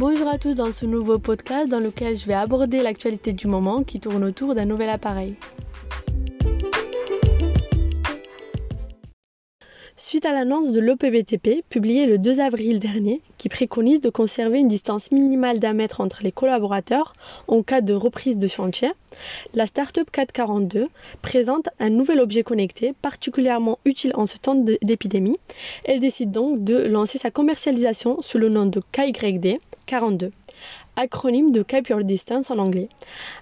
Bonjour à tous dans ce nouveau podcast dans lequel je vais aborder l'actualité du moment qui tourne autour d'un nouvel appareil. Suite à l'annonce de l'OPBTP publiée le 2 avril dernier, qui préconise de conserver une distance minimale d'un mètre entre les collaborateurs en cas de reprise de chantier, la Startup 442 présente un nouvel objet connecté particulièrement utile en ce temps d'épidémie. Elle décide donc de lancer sa commercialisation sous le nom de KYD 42 acronyme de Keep Your Distance en anglais.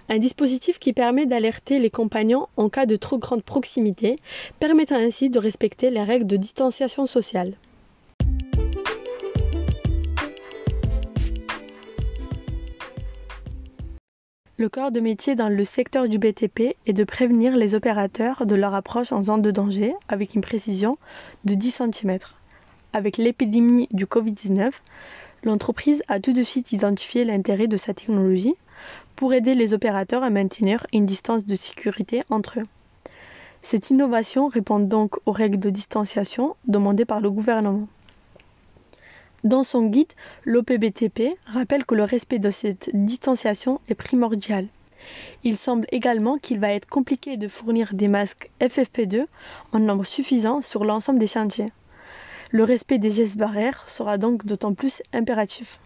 Un dispositif qui permet d'alerter les compagnons en cas de trop grande proximité, permettant ainsi de respecter les règles de distanciation sociale. Le corps de métier dans le secteur du BTP est de prévenir les opérateurs de leur approche en zone de danger avec une précision de 10 cm. Avec l'épidémie du Covid-19, L'entreprise a tout de suite identifié l'intérêt de sa technologie pour aider les opérateurs à maintenir une distance de sécurité entre eux. Cette innovation répond donc aux règles de distanciation demandées par le gouvernement. Dans son guide, l'OPBTP rappelle que le respect de cette distanciation est primordial. Il semble également qu'il va être compliqué de fournir des masques FFP2 en nombre suffisant sur l'ensemble des chantiers. Le respect des gestes barrières sera donc d'autant plus impératif.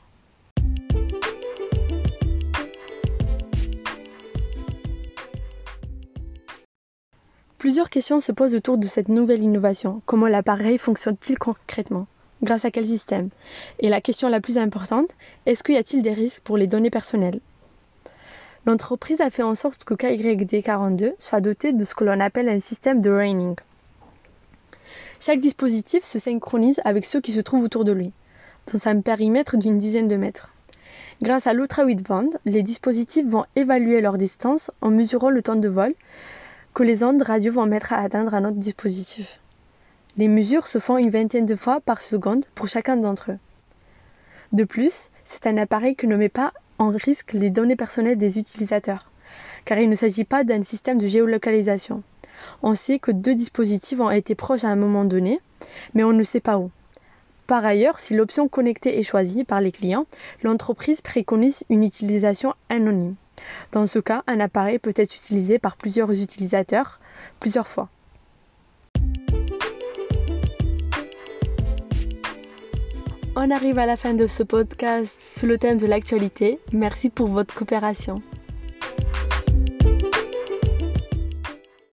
Plusieurs questions se posent autour de cette nouvelle innovation. Comment l'appareil fonctionne-t-il concrètement Grâce à quel système? Et la question la plus importante, est-ce qu'il y a-t-il des risques pour les données personnelles? L'entreprise a fait en sorte que KYD42 soit doté de ce que l'on appelle un système de raining. Chaque dispositif se synchronise avec ceux qui se trouvent autour de lui, dans un périmètre d'une dizaine de mètres. Grâce à l'ultra wideband, les dispositifs vont évaluer leur distance en mesurant le temps de vol que les ondes radio vont mettre à atteindre un autre dispositif. Les mesures se font une vingtaine de fois par seconde pour chacun d'entre eux. De plus, c'est un appareil qui ne met pas en risque les données personnelles des utilisateurs, car il ne s'agit pas d'un système de géolocalisation. On sait que deux dispositifs ont été proches à un moment donné, mais on ne sait pas où. Par ailleurs, si l'option connectée est choisie par les clients, l'entreprise préconise une utilisation anonyme. Dans ce cas, un appareil peut être utilisé par plusieurs utilisateurs plusieurs fois. On arrive à la fin de ce podcast sous le thème de l'actualité. Merci pour votre coopération.